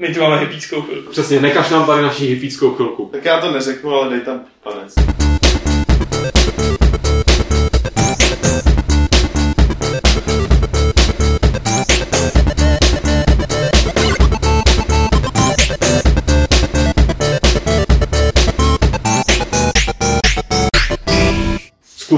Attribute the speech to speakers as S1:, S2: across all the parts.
S1: My tu máme hypíckou chvilku.
S2: Přesně, nekaž nám tady naši hypíckou chvilku.
S3: Tak já to neřeknu, ale dej tam panec.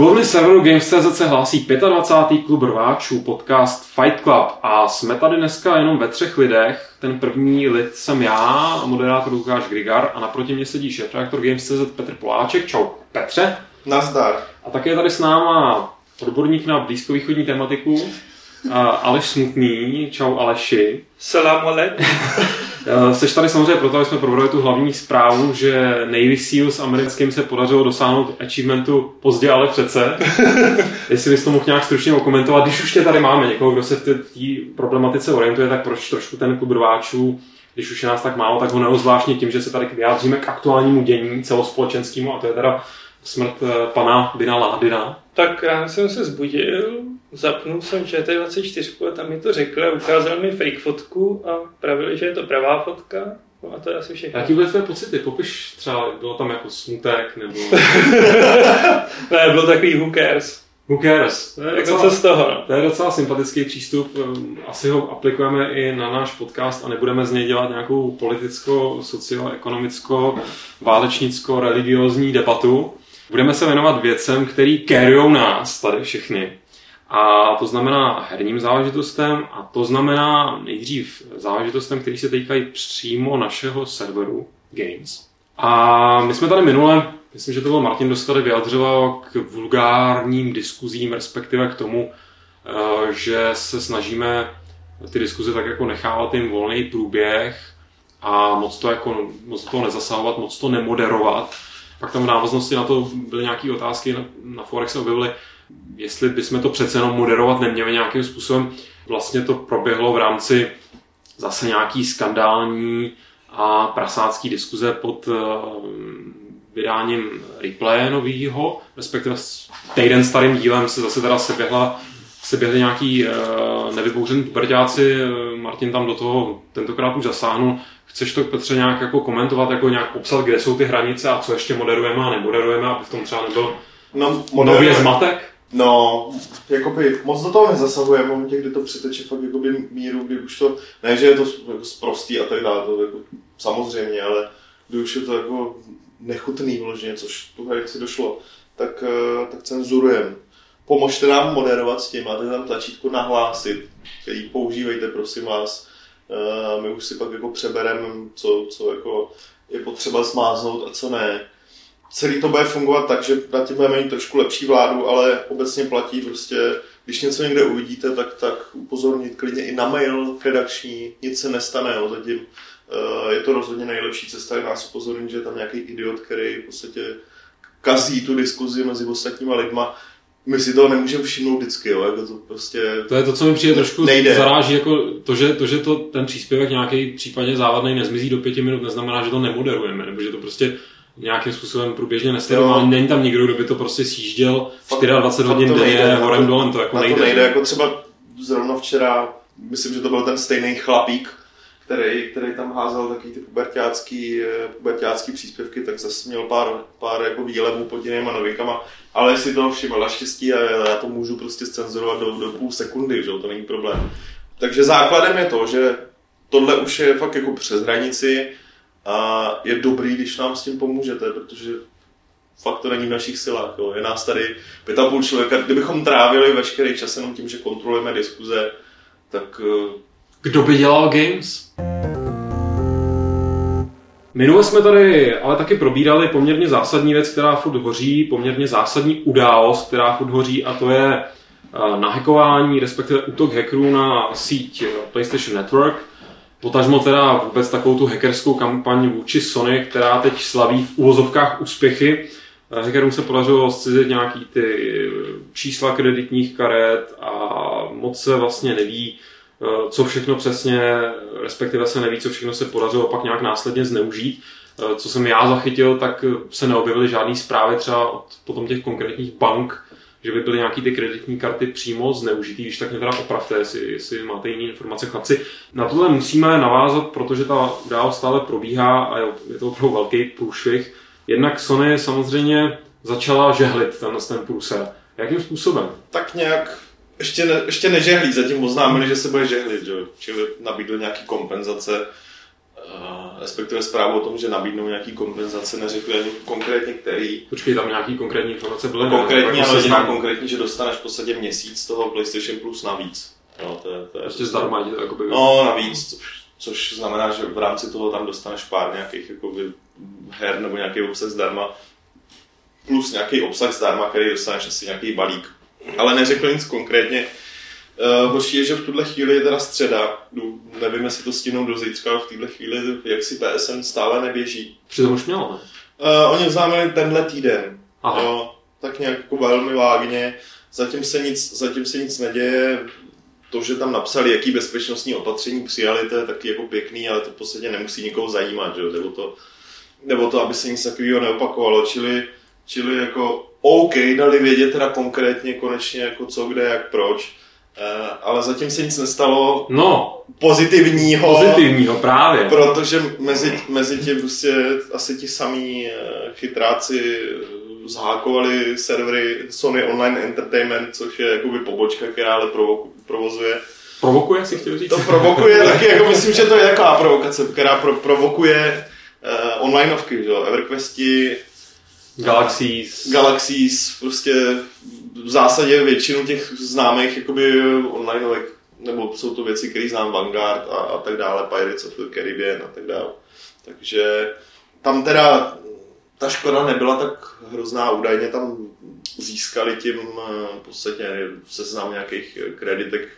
S2: Klubovny serveru Games.cz se hlásí 25. klub rváčů, podcast Fight Club a jsme tady dneska jenom ve třech lidech. Ten první lid jsem já, moderátor Lukáš Grigar a naproti mě sedí šéf-redaktor Games.cz Petr Poláček. Čau Petře.
S3: Nazdar.
S2: A také je tady s náma odborník na blízkovýchodní tematiku, Aleš Smutný. Čau Aleši.
S1: Salam alaikum.
S2: Eh, Seš tady samozřejmě proto, aby jsme probrali tu hlavní zprávu, že Navy SEALs americkým se podařilo dosáhnout achievementu pozdě, ale přece. Jestli bys to mohl nějak stručně okomentovat, když už tě tady máme někoho, kdo se v té té problematice orientuje, tak proč trošku ten klub rváčů, když už je nás tak málo, tak ho neozvláštně tím, že se tady vyjádříme k aktuálnímu dění celospolečenskému, a to je teda smrt eh, pana Bina Ládina.
S1: Tak ráno jsem se zbudil, zapnul jsem ČT24 a tam mi to řekl a ukázal mi fake fotku a pravili, že je to pravá fotka. No a to je asi všechno.
S2: Jaký byly tvé pocity? Popiš třeba, bylo tam jako smutek, nebo
S1: Ne, byl takový who cares.
S2: who cares? To je
S1: Jako
S2: docela-
S1: co z toho?
S2: To je docela sympatický přístup. Ehm, Asi ho aplikujeme i na náš podcast a nebudeme z něj dělat nějakou politicko, socioekonomicko, válečnicko, religiozní debatu. Budeme se věnovat věcem, který carryou nás tady všechny. A to znamená herním záležitostem a to znamená nejdřív záležitostem, který se týkají přímo našeho serveru Games. A my jsme tady minule, myslím, že to byl Martin, kdo se tady vyjadřoval k vulgárním diskuzím, respektive k tomu, eh, že se snažíme ty diskuze tak jako nechávat jim volný průběh a moc to jako, moc toho nezasahovat, moc to nemoderovat. Pak tam v návaznosti na to byly nějaké otázky, na, na forech se objevily, jestli bychom to přece jenom moderovat neměli nějakým způsobem. Vlastně to proběhlo v rámci zase nějaký skandální a prasácký diskuze pod uh, vydáním replaye novýho, respektive s týden starým dílem se zase teda seběhla se běhli nějaký uh, nevybouřený puberťáci, eh, Martin tam do toho tentokrát už zasáhnul. Chceš to, Petře, nějak jako komentovat, jako nějak popsat, kde jsou ty hranice a co ještě moderujeme a nemoderujeme, aby v tom třeba nebyl
S3: No,
S2: nově zmatek?
S3: No, jakoby moc do toho nezasahuje, v momentě, kdy to přeteče fakt jakoby míru, kdy už to, ne, že je to jako sprostý a tak dále, to jako, samozřejmě, ale kdy už je to jako nechutný vloženě, což tu hranici došlo, tak, eh, tak cenzurujem. Pomožte nám moderovat s tím, máte tam tlačítko nahlásit, který používejte, prosím vás. Eh, My už si pak jako přebereme, co, co jako je potřeba smáznout a co ne celý to bude fungovat tak, že na tím budeme mít trošku lepší vládu, ale obecně platí prostě, když něco někde uvidíte, tak, tak upozornit klidně i na mail redakční, nic se nestane, jo, zatím eh, je to rozhodně nejlepší cesta, je nás upozornit, že je tam nějaký idiot, který v podstatě kazí tu diskuzi mezi ostatníma lidma. My si toho nemůžeme všimnout vždycky, jo, jako to prostě...
S2: To je to, co mi přijde trošku
S3: Nejde.
S2: zaráží, jako to, že, to, že to, ten příspěvek nějaký případně závadný nezmizí do pěti minut, neznamená, že to nemoderujeme, nebo že to prostě nějakým způsobem průběžně
S3: Jo.
S2: ale není tam nikdo, kdo by to prostě sjížděl
S3: Fakt-
S2: 24
S3: fakt
S2: hodin denně,
S3: nejde,
S2: horem dolem, to jako nejde.
S3: to nejde, jako třeba zrovna včera, myslím, že to byl ten stejný chlapík, který, který tam házel takový ty pubertácký, eh, pubertácký příspěvky, tak zase měl pár, pár jako výlevů pod jinýma novinkama, ale si toho všiml naštěstí a já to můžu prostě scenzurovat do, do půl sekundy, že to není problém. Takže základem je to, že tohle už je fakt jako přes hranici a je dobrý, když nám s tím pomůžete, protože fakt to není v našich silách. Jo. Je nás tady pět a půl člověka. Kdybychom trávili veškerý čas jenom tím, že kontrolujeme diskuze, tak eh,
S2: Kdo by dělal games? Minule jsme tady ale taky probírali poměrně zásadní věc, která furt hoří, poměrně zásadní událost, která furt hoří a to je eh, nahekování, respektive útok hackerů na síť eh, PlayStation Network. Potažmo teda vůbec takovou tu hackerskou kampaň vůči Sony, která teď slaví v uvozovkách úspěchy. Eh, Hackerům se podařilo zcizit nějaký ty eh, čísla kreditních karet a moc se vlastně neví, eh, co všechno přesně, respektive se neví, co všechno se podařilo pak nějak následně zneužít. Co jsem já zachytil, tak se neobjevily žádné zprávy třeba od potom těch konkrétních bank, že by byly nějaký ty kreditní karty přímo zneužitý, když tak mě teda opravte, jestli, jestli máte jiné informace, chlapci. Na tohle musíme navázat, protože ta událost stále probíhá a je to opravdu velký průšvih. Jednak Sony samozřejmě začala žehlit ten, ten průser. Jakým způsobem?
S3: Tak nějak ještě, ne, ještě nežehlí, zatím oznámili, že se bude žehlit, že? čili nabídl nějaký kompenzace, respektive zprávu o tom, že nabídnou nějaký kompenzace, neřekli ani konkrétně který.
S2: Počkej, tam nějaký konkrétní informace byly?
S3: Konkrétní, ale jediná konkrétní, že dostaneš v podstatě měsíc toho PlayStation Plus navíc. Jo, to je, to je
S2: prostě zdarma, to jakoby...
S3: No, navíc, což znamená, že v rámci toho tam dostaneš pár nějakých jakoby, her nebo nějaký obsah zdarma, plus nějaký obsah zdarma, který dostaneš asi nějaký balík ale neřekl nic konkrétně. Uh, horší je, že v tuhle chvíli je teda středa, nevím, jestli to stihnou do zítřka, ale v téhle chvíli jak si PSN stále neběží.
S2: Přitom už mělo, ne?
S3: Uh, oni oznámili tenhle týden, Aha. jo, tak nějak jako velmi vágně, zatím se, nic, zatím se nic neděje, to, že tam napsali, jaký bezpečnostní opatření přijali, to je taky jako pěkný, ale to v podstatě nemusí nikoho zajímat, že? Nebo, to, nebo to, aby se nic takového neopakovalo, čili, čili jako OK, dali vědět teda konkrétně konečně jako co, kde, jak, proč, ale zatím se nic nestalo
S2: no,
S3: pozitivního.
S2: Pozitivního, právě.
S3: Protože mezi, mezi tě prostě asi ti samí uh, chytráci zhákovali servery Sony Online Entertainment, což je jakoby pobočka, která ale provoku, provozuje
S2: Provokuje, si chtěl říct?
S3: To provokuje taky, jako myslím, že to je taková provokace, která pro, provokuje uh, onlineovky, že jo, EverQuesti,
S2: Galaxies.
S3: Galaxies, prostě v zásadě většinu těch známých jakoby online, nebo jsou to věci, které znám Vanguard a, a tak dále, Pirates of the Caribbean a tak dále. Takže tam teda ta škoda nebyla tak hrozná, údajně tam získali tím v podstatě seznam nějakých kreditek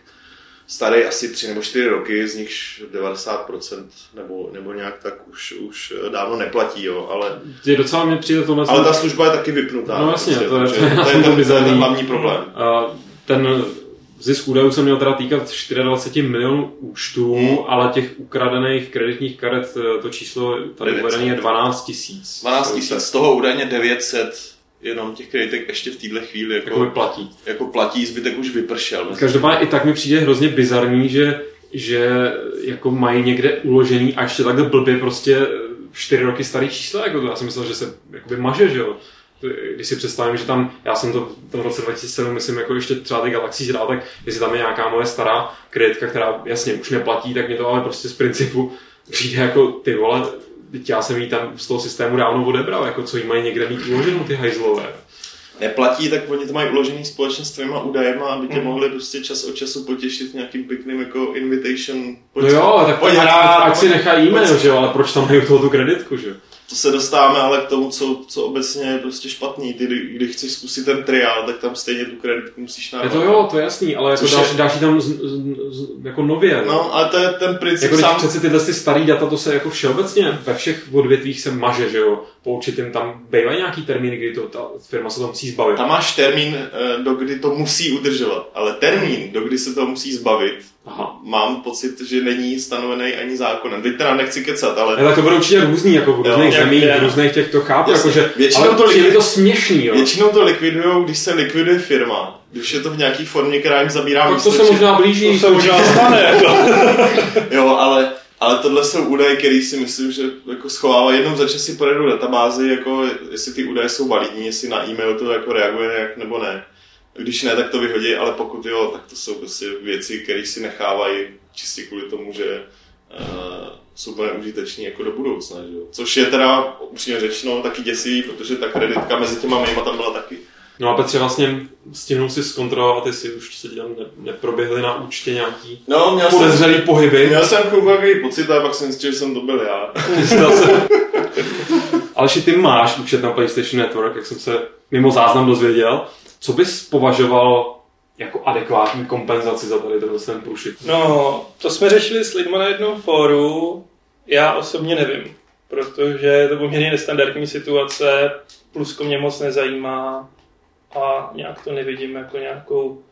S3: starý asi tři nebo čtyři roky, z nichž 90% nebo, nebo nějak tak už, už dávno neplatí, jo, ale...
S2: Je docela mě přijde tohle...
S3: Ale ta služba je taky vypnutá.
S2: No jasně,
S3: prostě,
S2: to, je,
S3: to, je, to, je, to, je ten, ten hlavní problém.
S2: A ten zisk údajů se měl teda týkat 24 milionů účtů, hmm. ale těch ukradených kreditních karet, to číslo tady uvedené je 12 tisíc.
S3: 12 tisíc, z toho údajně 900 jenom těch kreditek ještě v téhle chvíli jako,
S2: jako platí.
S3: Jako platí, zbytek už vypršel.
S2: Každopádně i tak mi přijde hrozně bizarní, že, že jako mají někde uložený a ještě takhle blbě prostě čtyři roky starý čísla, jako to já jsem myslel, že se jakoby maže, že jo. Když si představím, že tam, já jsem to v tom roce 2007, myslím, jako ještě třeba ty Galaxy hrál, tak jestli tam je nějaká moje stará kreditka, která jasně už neplatí, tak mě to ale prostě z principu přijde jako ty vole, Teď já jsem jí tam z toho systému dávno odebral, jako co jí mají někde mít uloženou ty hajzlové.
S3: Neplatí, tak oni to mají uložený společně s tvýma údajema, aby tě mm. mohli prostě čas od času potěšit nějakým pěkným jako invitation.
S2: Pojď, no jo, tak pojď hrát, ať, ať si nechají e-mail, že jo, ale proč tam mají u toho tu kreditku, že jo?
S3: To se dostáváme ale k tomu, co, co obecně je prostě špatný. Ty, když chceš zkusit ten triál, tak tam stejně tu kreditku musíš
S2: návat. Je to jo, to je jasný, ale jako další, je... další tam z, z, z, jako nově.
S3: No, ale to je ten princip
S2: jako sám... přece tyhle ty starý data, to se jako všeobecně ve všech odvětvích se maže, že jo. Po určitým tam bývají nějaký termín, kdy to ta firma se to musí zbavit.
S3: Tam máš termín, eh, do kdy to musí udržovat, ale termín, do kdy se to musí zbavit, Aha. mám pocit, že není stanovený ani zákonem. Teď teda nechci kecat, ale...
S2: ale to bude určitě různý, jako v různých zemích, v různých těch to chápu, jako, že,
S3: většinou
S2: ale
S3: to, likvid...
S2: to směšný, jo.
S3: Většinou to likvidují, když se likviduje firma. Když je to v nějaký formě, která jim zabírá
S2: místo. To se možná blíží.
S3: To se možná stane. Jako. jo, ale ale tohle jsou údaje, které si myslím, že jako schovávají. Jenom za si pojedu databázi, jako jestli ty údaje jsou validní, jestli na e-mail to jako reaguje jak nebo ne. Když ne, tak to vyhodí, ale pokud jo, tak to jsou prostě věci, které si nechávají čistě kvůli tomu, že uh, jsou úplně užiteční jako do budoucna. Že? Což je teda upřímně řečeno taky děsivý, protože ta kreditka mezi těma mýma tam byla taky.
S2: No a Petře, vlastně stihnul si zkontrolovat, jestli už se ti tam ne, neproběhly na účtě nějaký
S3: no, měl
S2: podezřelý jsem, pohyby.
S3: Měl jsem chvilku pocit a pak jsem zjistil, že jsem to byl já.
S2: Ale že ty máš účet na PlayStation Network, jak jsem se mimo záznam dozvěděl. Co bys považoval jako adekvátní kompenzaci za tady tenhle ten průšit?
S1: No, to jsme řešili s lidmi na jednom fóru. Já osobně nevím, protože je to poměrně nestandardní situace, plusko mě moc nezajímá a nějak to nevidím jako nějakou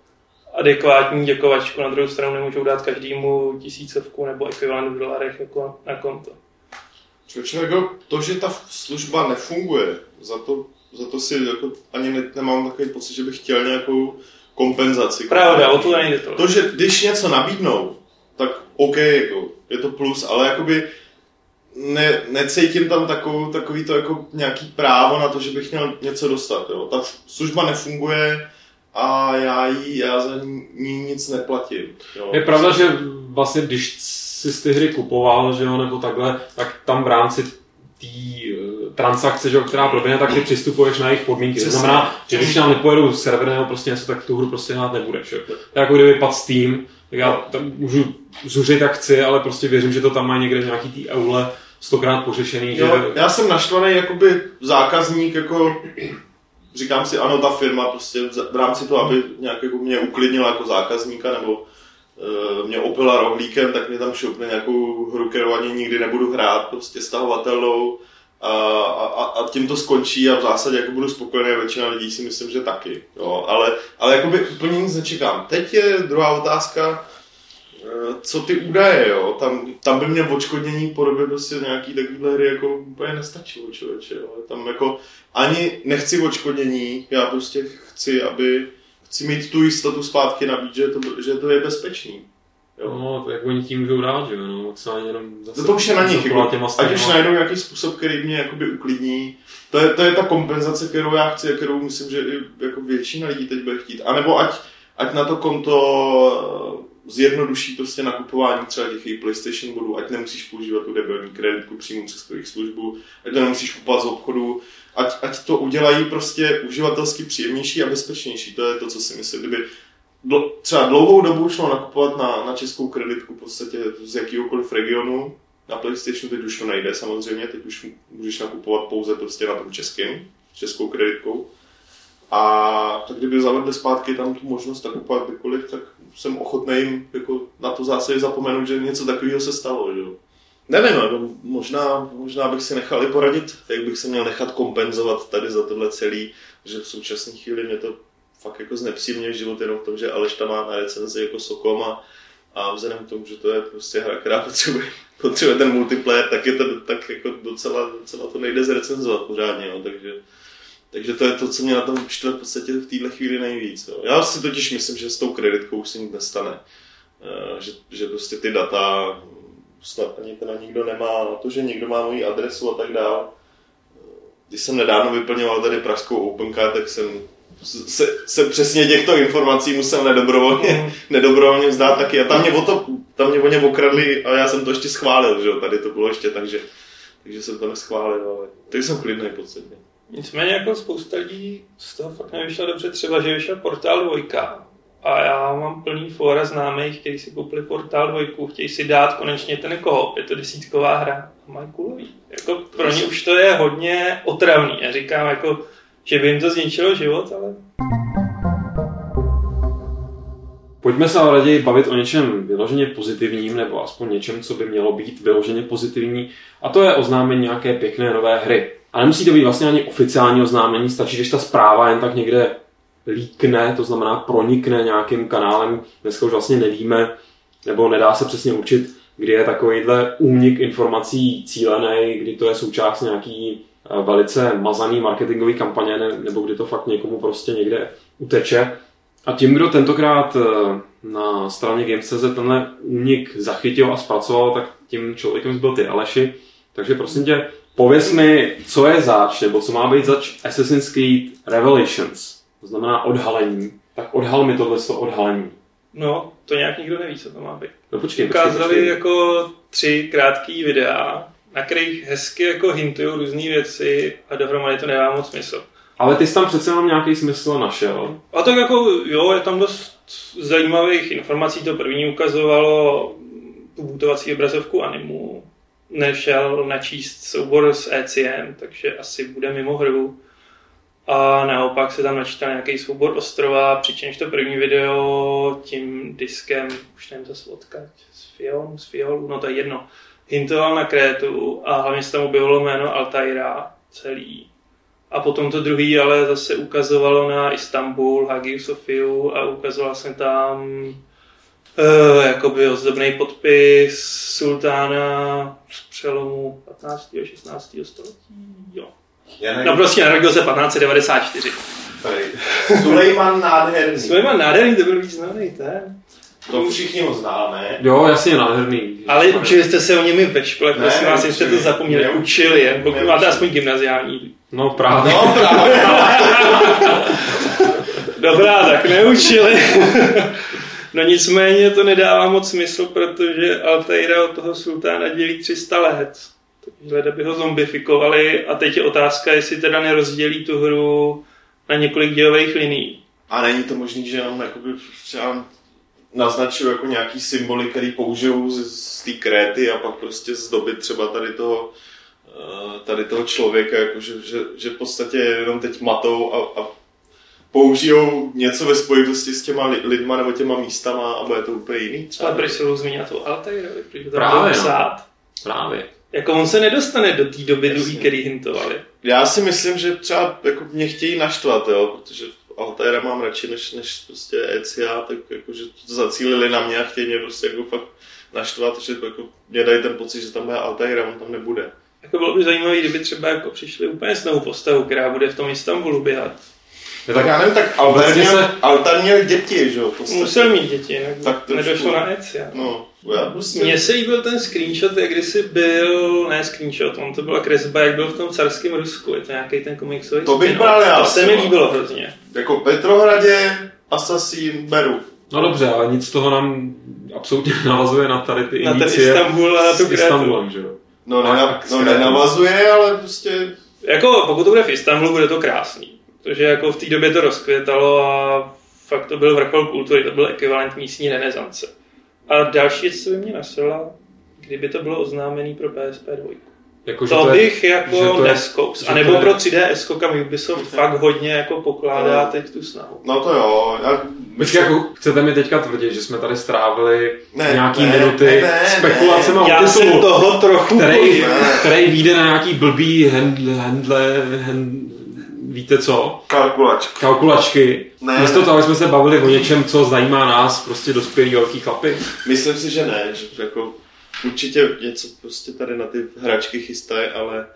S1: adekvátní děkovačku. Na druhou stranu nemůžou dát každému tisícovku nebo ekvivalent v dolarech jako na konto.
S3: Člověče, jako to, že ta služba nefunguje, za to za to si jako ani ne, nemám takový pocit, že bych chtěl nějakou kompenzaci.
S1: Pravda, o to nejde to.
S3: To, že když něco nabídnou, tak OK, jako, je to plus, ale jakoby ne, necítím tam takovou, takový to jako nějaký právo na to, že bych měl něco dostat. Jo. Ta služba nefunguje a já, jí, já za ní nic neplatím. Jo.
S2: Je pravda, že vlastně když jsi ty hry kupoval, že jo, nebo takhle, tak tam v rámci té transakce, že jo, která proběhne, tak ty přistupuješ na jejich podmínky. To znamená, že když nám nepojedu server nebo prostě něco, tak tu hru prostě hrát nebudeš. Jo. To jako kdyby pad Steam, tak já tam můžu zuřit jak chci, ale prostě věřím, že to tam má někde nějaký tý eule stokrát pořešený.
S3: Jo,
S2: že...
S3: Já jsem naštvaný jakoby zákazník, jako říkám si, ano, ta firma prostě v rámci toho, aby nějak jako mě uklidnila jako zákazníka, nebo uh, mě opila rohlíkem, tak mě tam šoupne nějakou hru, kterou ani nikdy nebudu hrát, prostě stahovatelnou a, a, a tím to skončí a v zásadě jako budu spokojený většina lidí si myslím, že taky. Jo, ale, ale jakoby úplně nic nečekám. Teď je druhá otázka, eh, co ty údaje, jo? Tam, tam by mě odškodnění podobě prostě nějaký takovýhle hry jako úplně nestačilo, člověče, jo? Tam jako ani nechci odškodnění, já prostě chci, aby chci mít tu jistotu zpátky nabít, že to, že to je bezpečný. Jo.
S2: No, tak oni tím můžou dát, že jo, no, maximálně jenom zase...
S3: To už je na nich, jako, ať už najdou nějaký způsob, který mě jakoby uklidní. To je, to je ta kompenzace, kterou já chci a kterou myslím, že i jako většina lidí teď bude chtít. A nebo ať, ať na to konto eh, zjednoduší prostě nakupování třeba těch PlayStation bodů, ať nemusíš používat tu debilní kreditku přímo přes tu jejich službu, ať to nemusíš kupovat z obchodu, ať, ať to udělají prostě uživatelsky příjemnější a bezpečnější. To je to, co si myslím. Kdyby dl- třeba dlouhou dobu šlo nakupovat na, na českou kreditku v podstatě z jakýhokoliv regionu, na PlayStation teď už to nejde samozřejmě, teď už můžeš nakupovat pouze prostě na tom českém, českou kreditkou. A tak kdyby zavedli zpátky tam tu možnost nakupovat kdykoliv, tak jsem ochotný jim jako na to zase zapomenout, že něco takového se stalo. Že? Nevím, no, možná, možná bych si nechal i poradit, jak bych se měl nechat kompenzovat tady za tohle celý, že v současné chvíli mě to fakt jako znepříjemně život jenom v tom, že Aleš tam má na recenzi jako Sokom a, a vzhledem k tomu, že to je prostě hra, která potřebuje, potřebuje ten multiplayer, tak je to tak jako docela, docela to nejde zrecenzovat pořádně, no, takže, takže to je to, co mě na tom štve v podstatě v téhle chvíli nejvíc. Jo. Já si totiž myslím, že s tou kreditkou už se nic nestane. Eh, Že, že prostě ty data snad ani teda nikdo nemá, na to, že někdo má moji adresu a tak dál. Když jsem nedávno vyplňoval tady pražskou OpenCard, tak jsem se, se přesně těchto informací musel nedobrovolně, nedobrovolně vzdát taky. A tam mě, o to, tam mě o ně okradli a já jsem to ještě schválil, že jo, tady to bylo ještě tak, že, takže jsem to neschválil, ale takže jsem klidný podstatně.
S1: Nicméně jako spousta lidí z toho fakt nevyšlo dobře, třeba, že vyšel portál dvojka a já mám plný fóra známých, kteří si koupili portál dvojku, chtějí si dát konečně ten koop, je to desítková hra a mají kulový. Jako pro ně už to je hodně otravný. Já říkám jako, že by jim to zničilo život, ale
S2: Pojďme se ale raději bavit o něčem vyloženě pozitivním, nebo aspoň něčem, co by mělo být vyloženě pozitivní, a to je oznámení nějaké pěkné nové hry. A nemusí to být vlastně ani oficiální oznámení, stačí, když ta zpráva jen tak někde líkne, to znamená pronikne nějakým kanálem. Dneska už vlastně nevíme, nebo nedá se přesně určit, kdy je takovýhle únik informací cílený, kdy to je součást nějaký velice mazaný marketingový kampaně, ne- nebo kdy to fakt někomu prostě někde uteče. A tím, kdo tentokrát eh, na straně Games.cz tenhle únik zachytil a zpracoval, tak tím člověkem byl ty Aleši. Takže prosím tě, pověs mi, co je zač, nebo co má být zač Assassin's Creed Revelations. To znamená odhalení. Tak odhal mi tohle odhalení.
S1: no, to nějak nikdo neví, co to má být.
S2: No počkej, počkej,
S1: Ukázali
S2: počkej.
S1: jako tři krátké videa, na kterých hezky jako hintují různé věci a dohromady to nemá moc smysl.
S2: Ale ty jsi tam přece jenom nějaký smysl našel.
S1: A tak jako, jo, je tam dost zajímavých informací. To první ukazovalo tu bootovací obrazovku animu. Nešel načíst soubor s ECM, takže asi bude mimo hru. A naopak se tam načítal nějaký soubor ostrova, přičemž to první video tím diskem, už nevím zase odkud, z Fion, z Fiolu, no to je jedno, hintoval na Krétu a hlavně se tam objevilo jméno Altaira celý. A potom to druhý ale zase ukazovalo na Istanbul, Hagiu Sofiu a ukazoval jsem tam uh, jakoby ozdobný podpis sultána z přelomu 15. a 16. století. Jo.
S3: Já nevím.
S1: No prostě narodil se 1594.
S3: Tady. Sulejman nádherný.
S1: Sulejman nádherný, to byl významný ten.
S3: To všichni ho známe.
S2: Jo, jasně, nádherný.
S1: Ale učili jste se o němi ve škole,
S3: Ne,
S1: prosím vás, jste to zapomněli.
S3: Neučili.
S1: Učili je, pokud máte aspoň gymnaziální.
S2: No právě.
S3: No právě.
S1: Dobrá, tak neučili. No nicméně to nedává moc smysl, protože Altaira od toho sultána dělí 300 let. Takže by ho zombifikovali a teď je otázka, jestli teda nerozdělí tu hru na několik dělových linií.
S3: A není to možný, že jenom jakoby třeba naznačují jako nějaký symboly, který použijou z, z té kréty a pak prostě zdobit třeba tady toho, eh, tady toho člověka, jako že, že, že v podstatě jenom teď matou a, a použijou něco ve spojitosti s těma li- lidma nebo těma místama a bude to úplně jiný třeba.
S1: Ale proč se budou zmínit o Altairovi? Proč
S2: Právě, no.
S1: psát?
S2: Právě.
S1: Jako on se nedostane do té doby
S3: Jasně.
S1: druhý, který hintovali.
S3: Já si myslím, že třeba jako mě chtějí naštvat, jo, protože Altaira mám radši než, než prostě ECA, tak jako, že to zacílili na mě a chtějí mě prostě jako fakt naštvat, že jako mě dají ten pocit, že tam bude Altaira, on tam nebude.
S1: Jako bylo by zajímavé, kdyby třeba jako přišli úplně s novou postavu, která bude v tom Istanbulu běhat.
S2: Je
S3: Tak já nevím, tak Altar
S2: Obecně
S3: měl,
S2: se-
S3: Altar měl děti, že jo?
S1: Musel mít děti, jinak
S3: Tak
S1: nedošlo na Ezia.
S3: No, já prostě...
S1: Mně se líbil ten screenshot, jak kdysi byl, ne screenshot, on to byla kresba, jak byl v tom carském Rusku, je to nějaký ten komiksový
S3: To bych bral já
S1: To se mi líbilo hrozně.
S3: Jako Petrohradě, Assassin, beru.
S2: no dobře, ale nic z toho nám absolutně navazuje na tady ty
S1: Na ten
S2: indicie
S1: Istanbul a na tu.
S2: Istanbulem, že jo?
S3: No,
S2: s
S3: no nenavazuje, ale prostě...
S1: Jako pokud to bude v Istanbulu, bude to krásný. Protože jako v té době to rozkvětalo a fakt to byl vrchol kultury, to byl ekvivalent místní renesance. A další věc, co by mě nasila, kdyby to bylo oznámený pro PSP 2.
S2: Jako, že
S1: To
S2: je-
S1: bych
S2: že
S1: jako
S2: to je-
S1: neskous. A nebo
S2: to je-
S1: pro 3DS, kam Ubisoft fakt hodně jako pokládá
S3: No.
S1: teď tu snahu.
S3: No to jo, já...
S2: Počkej, jako chcete mi teďka tvrdit, že jsme tady strávili
S3: Ne,
S2: nějaký
S3: ne,
S2: minuty
S3: ne, ne,
S2: spekulacemi o
S1: Já jsem
S2: titulu,
S1: toho trochu
S2: který,
S3: Ne.
S2: který vyjde na nějaký blbý handle, handle, hand, víte co,
S3: Kalkulačka.
S2: kalkulačky.
S3: Ne,
S2: Místo
S3: ne.
S2: toho, aby jsme se bavili o něčem, co zajímá nás, prostě dospělí velký chlapy.
S3: Myslím si, že ne, že jako určitě něco prostě tady na ty hračky chystají, ale,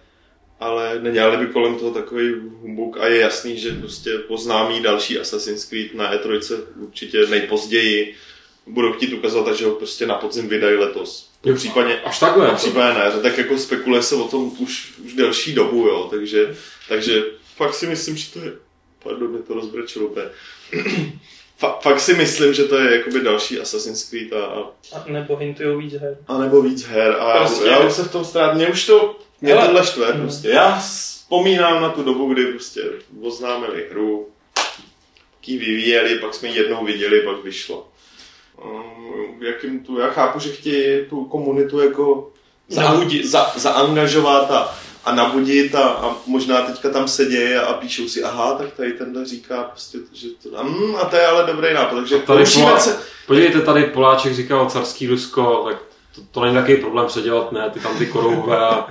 S3: ale nedělali by kolem toho takový humbuk a je jasný, že prostě poznámí další Assassin's Creed na E3 určitě nejpozději budou chtít ukazovat, že ho prostě na podzim vydají letos.
S2: Jo.
S3: Případně,
S2: Až takhle. Jako.
S3: případně ne, tak jako spekuluje se o tom už, už delší dobu, jo, takže, takže fakt si myslím, že to je, pardon, mě to rozbrečilo úplně. Fa, fakt si myslím, že to je jakoby další Assassin's Creed a, a
S1: A nebo hintujou víc her.
S3: a nebo víc her. A
S1: Prostě-
S3: já už se v tom strát, mě už to, mě
S1: Hele.
S3: tohle štve
S1: Mm.
S3: prostě. Já vzpomínám na tu dobu, kdy prostě oznámili hru, ký vyvíjeli, pak jsme ji jednou viděli, pak vyšlo. Um, jakým tu, já chápu, že chtějí tu komunitu jako za,
S1: Nabudit.
S3: za, zaangažovat a, a nabudit a, a, možná teďka tam se děje a píšou si, aha, tak tady tenhle říká prostě, že to, mm, a to je ale dobrý nápad, takže
S2: A tady Polá-
S3: se,
S2: Podívejte, tady Poláček říkal carský Rusko, tak to, to není takový problém předělat, ne, ty tam ty korouhové a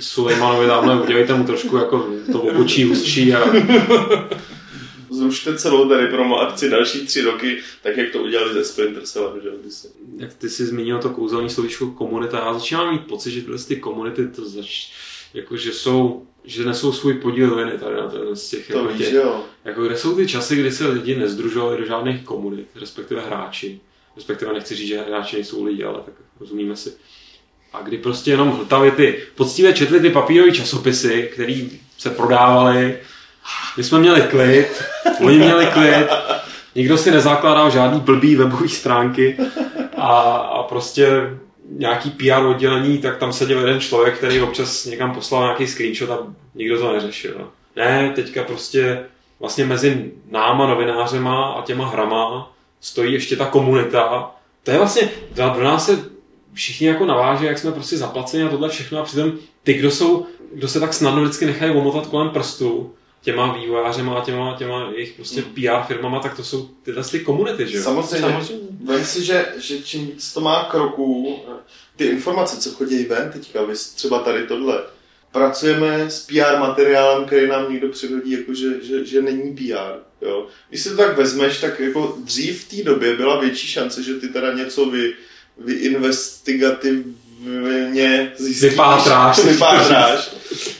S2: Sulejmanovi tamhle udělejte mu trošku jako to obočí ústří a
S3: zrušte celou tady promo akci další tři roky, tak jak to udělali ze Splinter Cell, že kdysi.
S2: jak ty jsi zmínil to kouzelný slovíčko komunita, já začínám mít pocit, že tyhle ty komunity to zač, jako, že jsou že nesou svůj podíl viny tady na ten z těch,
S3: To
S2: jako,
S3: víš, jo.
S2: jako, kde jsou ty časy, kdy se lidi nezdružovali do žádných komunit, respektive hráči, respektive nechci říct, že hráči nejsou lidi, ale tak rozumíme si. A kdy prostě jenom hltavě ty, poctivě četli ty papírové časopisy, které se prodávaly, my jsme měli klid, oni měli klid, nikdo si nezakládal žádný blbý webové stránky. A, a prostě nějaký PR oddělení, tak tam seděl jeden člověk, který občas někam poslal nějaký screenshot a nikdo to neřešil. Ne, teďka prostě vlastně mezi náma, novinářema a těma hrama stojí ještě ta komunita. To je vlastně, do nás se všichni jako naváže, jak jsme prostě zaplaceni a tohle všechno a přitom ty, kdo jsou, kdo se tak snadno vždycky nechají omotat kolem prstu, těma vývojářema a těma, těma jejich prostě PR firmama, tak to jsou tyhle ty komunity, že jo?
S3: Samozřejmě.
S1: Samozřejmě.
S3: Vem si, že, že čím víc to má kroků, ty informace, co chodí ven teďka, vy třeba tady tohle, pracujeme s PR materiálem, který nám někdo předhodí, jako že, že, že není PR. Jo? Když si to tak vezmeš, tak jako dřív v té době byla větší šance, že ty teda něco vy, vyinvestigativně zjistíš.
S2: Vypátráš.
S3: Vypátráš.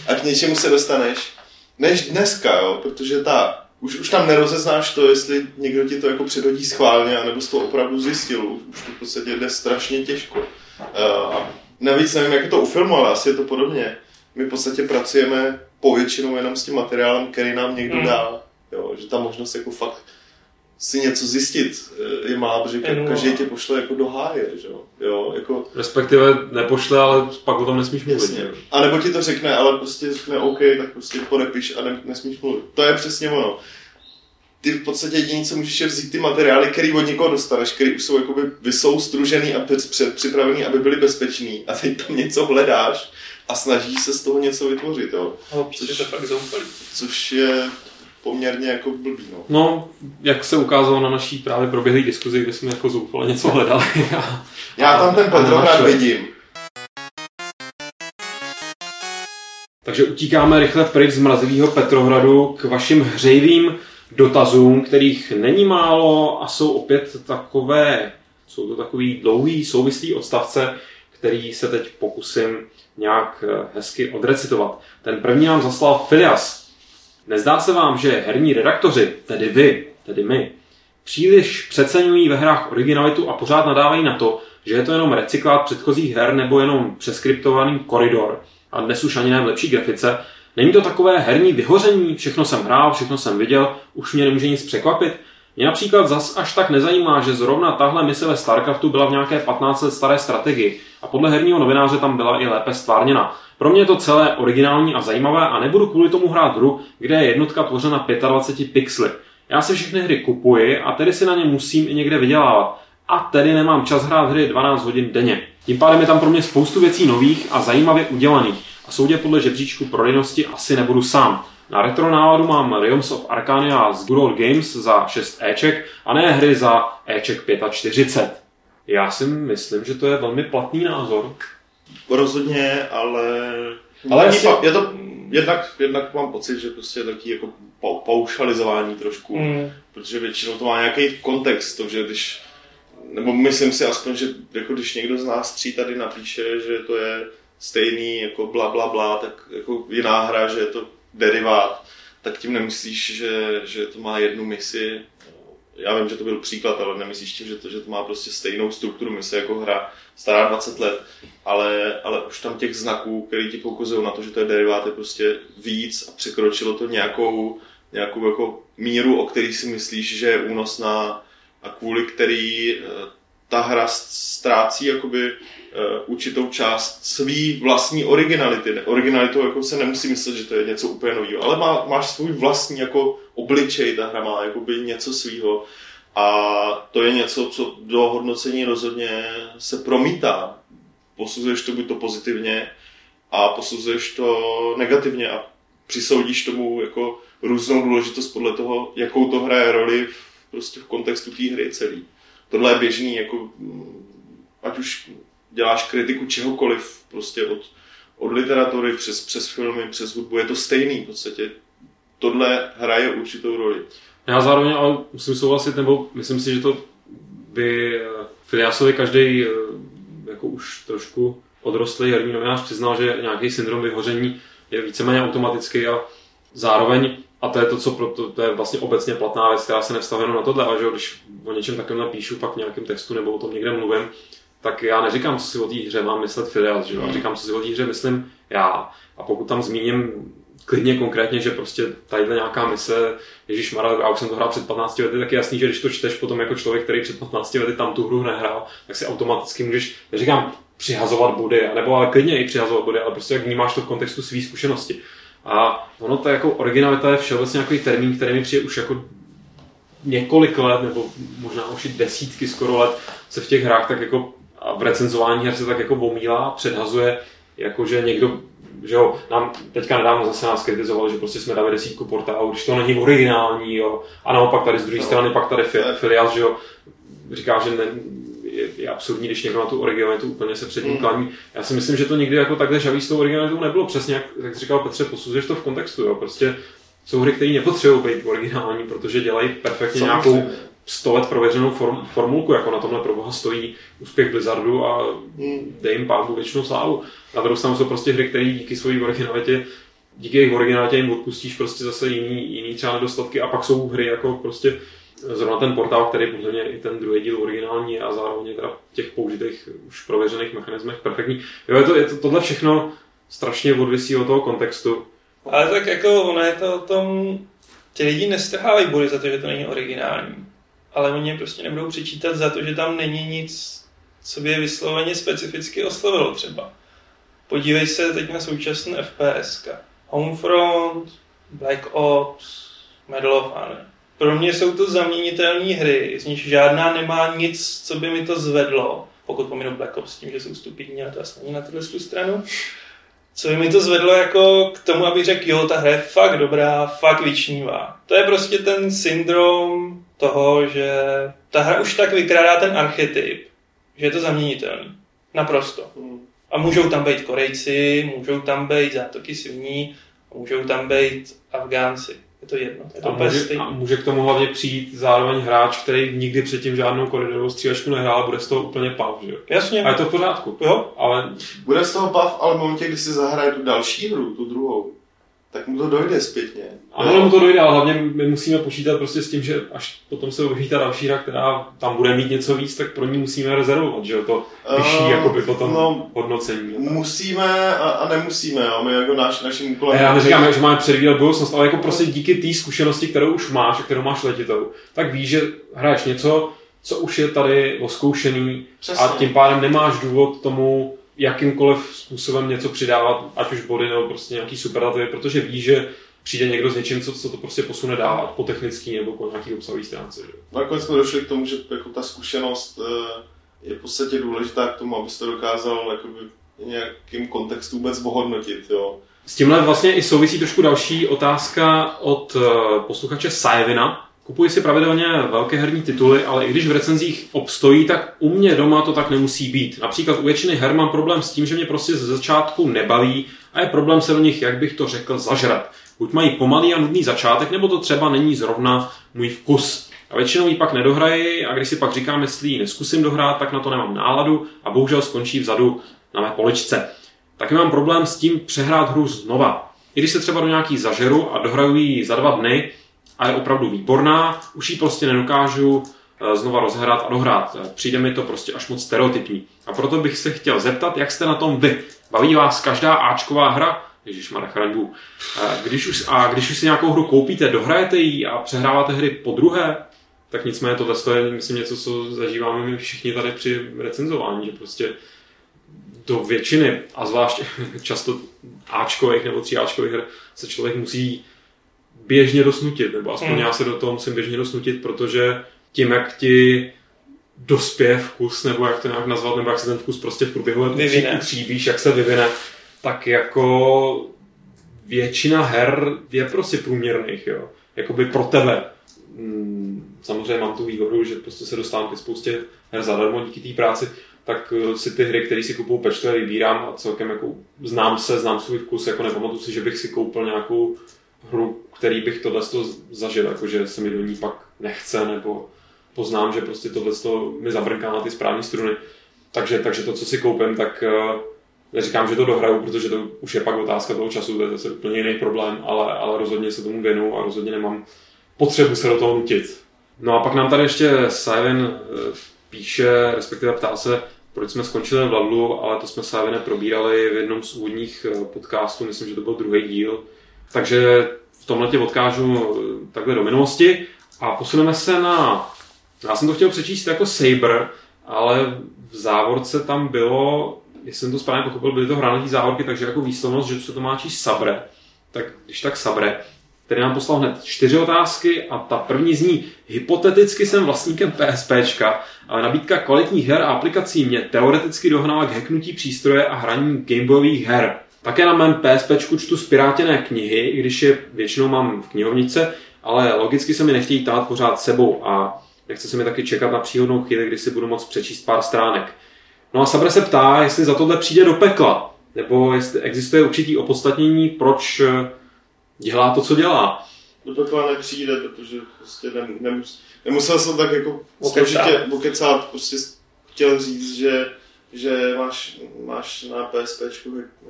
S3: a k něčemu se dostaneš, než dneska, jo, protože ta, už, už tam nerozeznáš to, jestli někdo ti to jako předhodí schválně, anebo jsi to opravdu zjistil, už to v podstatě jde strašně těžko. Uh, a navíc nevím, jak je to u filmu, ale asi je to podobně. My v podstatě pracujeme povětšinou jenom s tím materiálem, který nám někdo
S1: Mm.
S3: dá. Jo, že ta možnost jako fakt si něco zjistit eh, je malá, protože
S1: Je nula.
S3: každý tě pošle jako do háje, že jo? jo jako,
S2: Respektive nepošle, ale pak o tom nesmíš mluvit.
S3: Jasně. A nebo ti to řekne, ale prostě řekne OK, tak prostě podepiš a ne, nesmíš mluvit. To je přesně ono. Ty v podstatě jediné, co můžeš je vzít ty materiály, který od někoho dostaneš, který už jsou jakoby vysoustružený a před, před, připravený, aby byly bezpečný. A teď tam něco hledáš a snažíš se z toho něco vytvořit, jo.
S1: Ale přijde to fakt zoufalý.
S3: Což je poměrně jako blbý, no.
S2: No, jak se ukázalo na naší právě proběhlé diskuzi, kde jsme jako zoufale něco hledali. A,
S3: Já tam ten Petrohrad vidím.
S2: Takže utíkáme rychle pryč z mrazivého Petrohradu k vašim hřejivým dotazům, kterých není málo a jsou opět takové, jsou to takový dlouhý souvislý odstavce, který se teď pokusím nějak eh, hezky odrecitovat. Ten první nám zaslal Filias. Nezdá se vám, že herní redaktoři, tedy vy, tedy my, příliš přeceňují ve hrách originalitu a pořád nadávají na to, že je to jenom recyklát předchozích her nebo jenom přeskriptovaný koridor a dnes už ani ne v lepší grafice. Není to takové herní vyhoření, všechno jsem hrál, všechno jsem viděl, už mě nemůže nic překvapit. Mě například zas až tak nezajímá, že zrovna tahle mise ve StarCraftu byla v nějaké 15 let staré strategii a podle herního novináře tam byla i lépe stvárněna. Pro mě je to celé originální a zajímavé a nebudu kvůli tomu hrát hru, kde je jednotka tvořena 25 pixely. Já si všechny hry kupuji a tedy si na ně musím i někde vydělávat. A tedy nemám čas hrát hry 12 hodin denně. Tím pádem je tam pro mě spoustu věcí nových a zajímavě udělaných. A soudě podle žebříčku prodejnosti asi nebudu sám. Na retro náladu mám Realms of Arcania z Good Old Games za 6 Eček a ne hry za Eček 45. Já si myslím, že to je velmi platný názor.
S3: Rozhodně, ale...
S1: Ale
S3: Ale
S1: si-
S3: pa, je to, jednak, jednak mám pocit, že prostě je taky jako pa, paušalizování trošku,
S1: Mm.
S3: protože většinou to má nějaký kontext, to, že když, nebo myslím si aspoň, že jako když někdo z nás tří tady napíše, že to je stejný jako bla bla bla, tak jako jiná hra, že je to derivát, tak tím nemyslíš, že, že to má jednu misi, já vím, že to byl příklad, ale nemyslíš tím, že to, že to má prostě stejnou strukturu mise jako hra stará 20 let, ale, ale už tam těch znaků, který ti poukazují na to, že to je derivát, je prostě víc a překročilo to nějakou, nějakou jako míru, o který si myslíš, že je únosná a kvůli který eh, ta hra ztrácí jakoby eh, určitou část svý vlastní originality. Originalitou jako se nemusí myslet, že to je něco úplně nového, ale má, máš svůj vlastní jako obličej, ta hra má jakoby něco svýho a to je něco, co do hodnocení rozhodně se promítá. Posuzuješ to buď to pozitivně a posuzuješ to negativně a přisoudíš tomu jako různou důležitost podle toho, jakou to hraje roli v, prostě v kontextu té hry celý. Tohle je běžný, jako, mm, ať už děláš kritiku čehokoliv, prostě od, od literatury přes, přes filmy, přes hudbu, je to stejný v podstatě. Tohle hraje určitou roli.
S2: Já zároveň ale musím souhlasit, nebo myslím si, že to by eh, Filiasovi každý jako už trošku odrostlý herní novinář přiznal, že nějaký syndrom vyhoření je víceméně automatický a zároveň, a to je to, co pro to, to je vlastně obecně platná věc, která se nevztahuje jenom na tohle, ale že když o něčem takovém napíšu pak v nějakém textu nebo o tom někde mluvím, tak já neříkám, co si o té hře mám myslet Filias, že jo? Já říkám, co si o té hře myslím já. A pokud tam zmíním klidně konkrétně, že prostě tadyhle nějaká mise, Ježíš Mara, já už jsem to hrál před 15 lety, tak je jasný, že když to čteš potom jako člověk, který před 15 lety tam tu hru nehrál, tak si automaticky můžeš, neříkám přihazovat body, nebo ale klidně i přihazovat body, ale prostě jak vnímáš to v kontextu své zkušenosti. A ono to jako originalita je všeobecně nějaký termín, který mi přijde už jako několik let, nebo možná už i desítky skoro let, se v těch hrách tak jako a v recenzování her se tak jako omílá, předhazuje, jako že někdo, že jo, nám teďka nedávno zase nás kritizovali, že prostě jsme dali desítku portálů, když to není originální, jo, a naopak tady z druhé
S3: No.
S2: strany pak tady fi- Filias, že jo, říká, že ne, je, je, absurdní, když někdo na tu originalitu úplně se před ním
S3: Mm.
S2: klaní. Já si myslím, že to nikdy jako takhle žavý s tou originalitou nebylo. Přesně jak, jak jsi říkal Petře, posuzuješ to v kontextu. Jo. Prostě jsou hry, které nepotřebují být originální, protože dělají perfektně
S3: Samozřejmě.
S2: nějakou 100 let prověřenou form, formulku, jako na tomhle proboha stojí úspěch Blizzardu a
S3: Hmm.
S2: dej jim pánu většinou slávu. Na druhou stranu jsou prostě hry, které díky své originalitě díky jejich originalitě jim odpustíš prostě zase jiný, jiný třeba nedostatky a pak jsou hry jako prostě zrovna ten portál, který podle mě i ten druhý díl originální a zároveň teda těch použitých už prověřených mechanismech perfektní. Jo, je to, je to, tohle všechno strašně odvisí od toho kontextu.
S1: Ale tak jako ono je to o tom, ti lidi nestrhávají body za to, že to není originální. Ale oni je prostě nebudou přečítat za to, že tam není nic, co by je vysloveně specificky oslovilo třeba. Podívej se teď na současné FPS. Homefront, Black Ops, Medal of Honor. Pro mě jsou to zaměnitelné hry, z nich žádná nemá nic, co by mi to zvedlo, pokud pominu Black Ops s tím, že jsou stupidní, a to asi není na tuhle stranu, co by mi to zvedlo jako k tomu, abych řekl, jo, ta hra je fakt dobrá, fakt vyčnívá. To je prostě ten syndrom toho, že ta hra už tak vykrádá ten archetyp, že je to zaměnitelný. Naprosto. A můžou tam být Korejci, můžou tam být zátoky sviní, můžou tam být Afgánci. Je to jedno. Je to
S2: a, může, a může k tomu hlavně přijít zároveň hráč, který nikdy předtím žádnou koridorovou střílečku nehrál, bude z toho úplně pav, že jo?
S1: Jasně.
S2: A je to v pořádku.
S1: Jo.
S2: Ale...
S3: Bude z toho pav, ale v momentě, kdy si zahraje tu další hru, tu druhou, tak mu to dojde zpětně.
S2: Ano, mu to dojde, ale hlavně my musíme počítat prostě s tím, že až potom se objeví ta další hra, která tam bude mít něco víc, tak pro ní musíme rezervovat, že jo, to vyšší uh, jakoby potom no, hodnocení.
S3: Musíme a, a nemusíme, jo, my jako náš, naším úkolem...
S2: Já neříkám, že máme předvídat budoucnost, ale jako prostě díky té zkušenosti, kterou už máš a kterou máš letitou, tak víš, že hraješ něco, co už je tady oskoušený Přesně. a tím pádem nemáš důvod tomu jakýmkoliv způsobem něco přidávat, ať už body nebo prostě nějaký superlativy, protože ví, že přijde někdo s něčím, co, co to prostě posune dál, po technický nebo po nějaký obsahový stránce. Že?
S3: Nakonec jsme došli k tomu, že jako ta zkušenost eh, je v podstatě důležitá k tomu, abyste dokázal jakoby, nějakým kontextu vůbec ohodnotit. Jo.
S2: S tímhle vlastně i souvisí trošku další otázka od eh, posluchače Sajevina, Kupuji si pravidelně velké herní tituly, ale i když v recenzích obstojí, tak u mě doma to tak nemusí být. Například u většiny her mám problém s tím, že mě prostě ze začátku nebaví a je problém se do nich, jak bych to řekl, zažrat. Buď mají pomalý a nudný začátek, nebo to třeba není zrovna můj vkus. A většinou ji pak nedohraji a když si pak říkám, jestli ji neskusím dohrát, tak na to nemám náladu a bohužel skončí vzadu na mé poličce. Taky mám problém s tím přehrát hru znova. I když se třeba do nějaký zažeru a dohraju ji za dva dny, a je opravdu výborná, už ji prostě nedokážu eh, znova rozhrát a dohrát. Přijde mi to prostě až moc stereotypní. A proto bych se chtěl zeptat, jak jste na tom vy. Baví vás každá Ačková hra? Ježíš chraňbu. Eh, když už, a když už si nějakou hru koupíte, dohrajete ji a přehráváte hry po druhé, tak nicméně to je, myslím, něco, co zažíváme my všichni tady při recenzování, že prostě do většiny, a zvlášť často Ačkových nebo tříáčkových her, se člověk musí běžně dosnutit, nebo aspoň hmm. já se do toho musím běžně dosnutit, protože tím, jak ti dospěje vkus, nebo jak to nějak nazvat, nebo jak se ten vkus prostě v průběhu utříbíš, jak se vyvine, tak jako většina her je prostě průměrných, jo. Jakoby pro tebe. Hmm, samozřejmě mám tu výhodu, že prostě se dostávám ke spoustě her zadarmo díky té práci, tak eh, si ty hry, které si kupuju pečlivě vybírám a celkem jako znám se, znám svůj vkus, jako nepamatuju si, že bych si koupil nějakou hru, který bych tohle zažil, jakože se mi do ní pak nechce, nebo poznám, že prostě tohle mi zabrnká na ty správné struny. Takže, takže to, co si koupím, tak uh, neříkám, že to dohraju, protože to už je pak otázka toho času, to je zase úplně jiný problém, ale, ale rozhodně se tomu věnu a rozhodně nemám potřebu se do toho nutit. No a pak nám tady ještě Simon uh, píše, respektive ptá se, proč jsme skončili v Ladlu, ale to jsme s probírali v jednom z úvodních eh, podcastů, myslím, že to byl druhý díl, takže v tomhle tě odkážu eh, takhle do minulosti a posuneme se na... Já jsem to chtěl přečíst jako Saber, ale v závorce tam bylo, jestli jsem to správně pochopil, byly to hranatý závorky, takže jako výslovnost, že se to má číst Sabre. Tak když tak Sabre, který nám poslal hned čtyři otázky a ta první zní, hypoteticky jsem vlastníkem PSPčka, ale nabídka kvalitních her a aplikací mě teoreticky dohnala k hacknutí přístroje a hraní gameboyových her. Také na mém PSP čtu spirátěné knihy, i když je většinou mám v knihovnice, ale logicky se mi nechtějí tát pořád sebou a nechce se mi taky čekat na příhodnou chvíli, kdy si budu moct přečíst pár stránek. No a Sabre se ptá, jestli za tohle přijde do pekla, nebo jestli existuje určitý opodstatnění, proč eh, dělá to, co dělá.
S3: Do pekla nepřijde, protože prostě nemus, nemusel jsem tak jako složitě okecát, prostě chtěl říct, že že máš, máš na PSP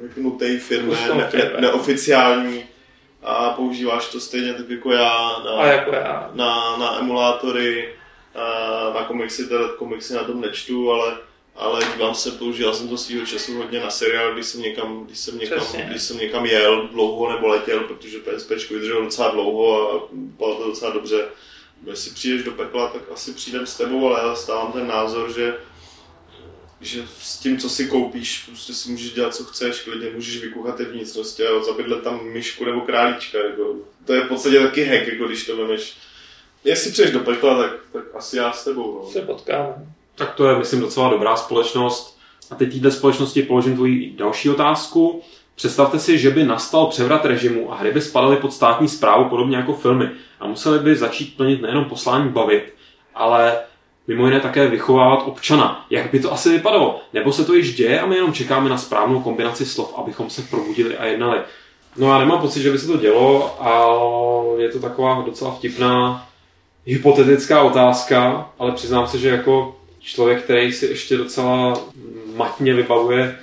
S3: hacknutý firmy,
S1: Custom
S3: ne, ne, neoficiální a používáš to stejně tak jako já na,
S1: A jako já.
S3: na, na emulátory, a na komiksy, teda komiksy na tom nečtu, ale, ale dívám se, používal jsem to svýho času hodně na seriál, když jsem někam, když jsem někam,
S1: Přesně.
S3: když jsem někam jel dlouho nebo letěl, protože PSP vydrželo docela dlouho a bylo to docela dobře. Jestli přijdeš do pekla, tak asi přijdem s tebou, ale já stávám ten názor, že že s tím, co si koupíš, prostě si můžeš dělat, co chceš, klidně můžeš vykuchat ty vnitřnosti a zabydlet tam myšku nebo králíčka. Jako. To je v podstatě taky hack, jako když to vemeš. Jestli přijdeš do pekla, tak, tak asi já s tebou. No.
S1: Se potkáme.
S2: Tak to je, myslím, docela dobrá společnost. A teď této společnosti položím tvoji další otázku. Představte si, že by nastal převrat režimu a hry by spadaly pod státní zprávu podobně jako filmy a museli by začít plnit nejenom poslání bavit, ale mimo jiné také vychovávat občana. Jak by to asi vypadalo? Nebo se to již děje a my jenom čekáme na správnou kombinaci slov, abychom se probudili a jednali? No já nemám pocit, že by se to dělo, ale je to taková docela vtipná hypotetická otázka, ale přiznám se, že jako člověk, který si ještě docela matně vybavuje,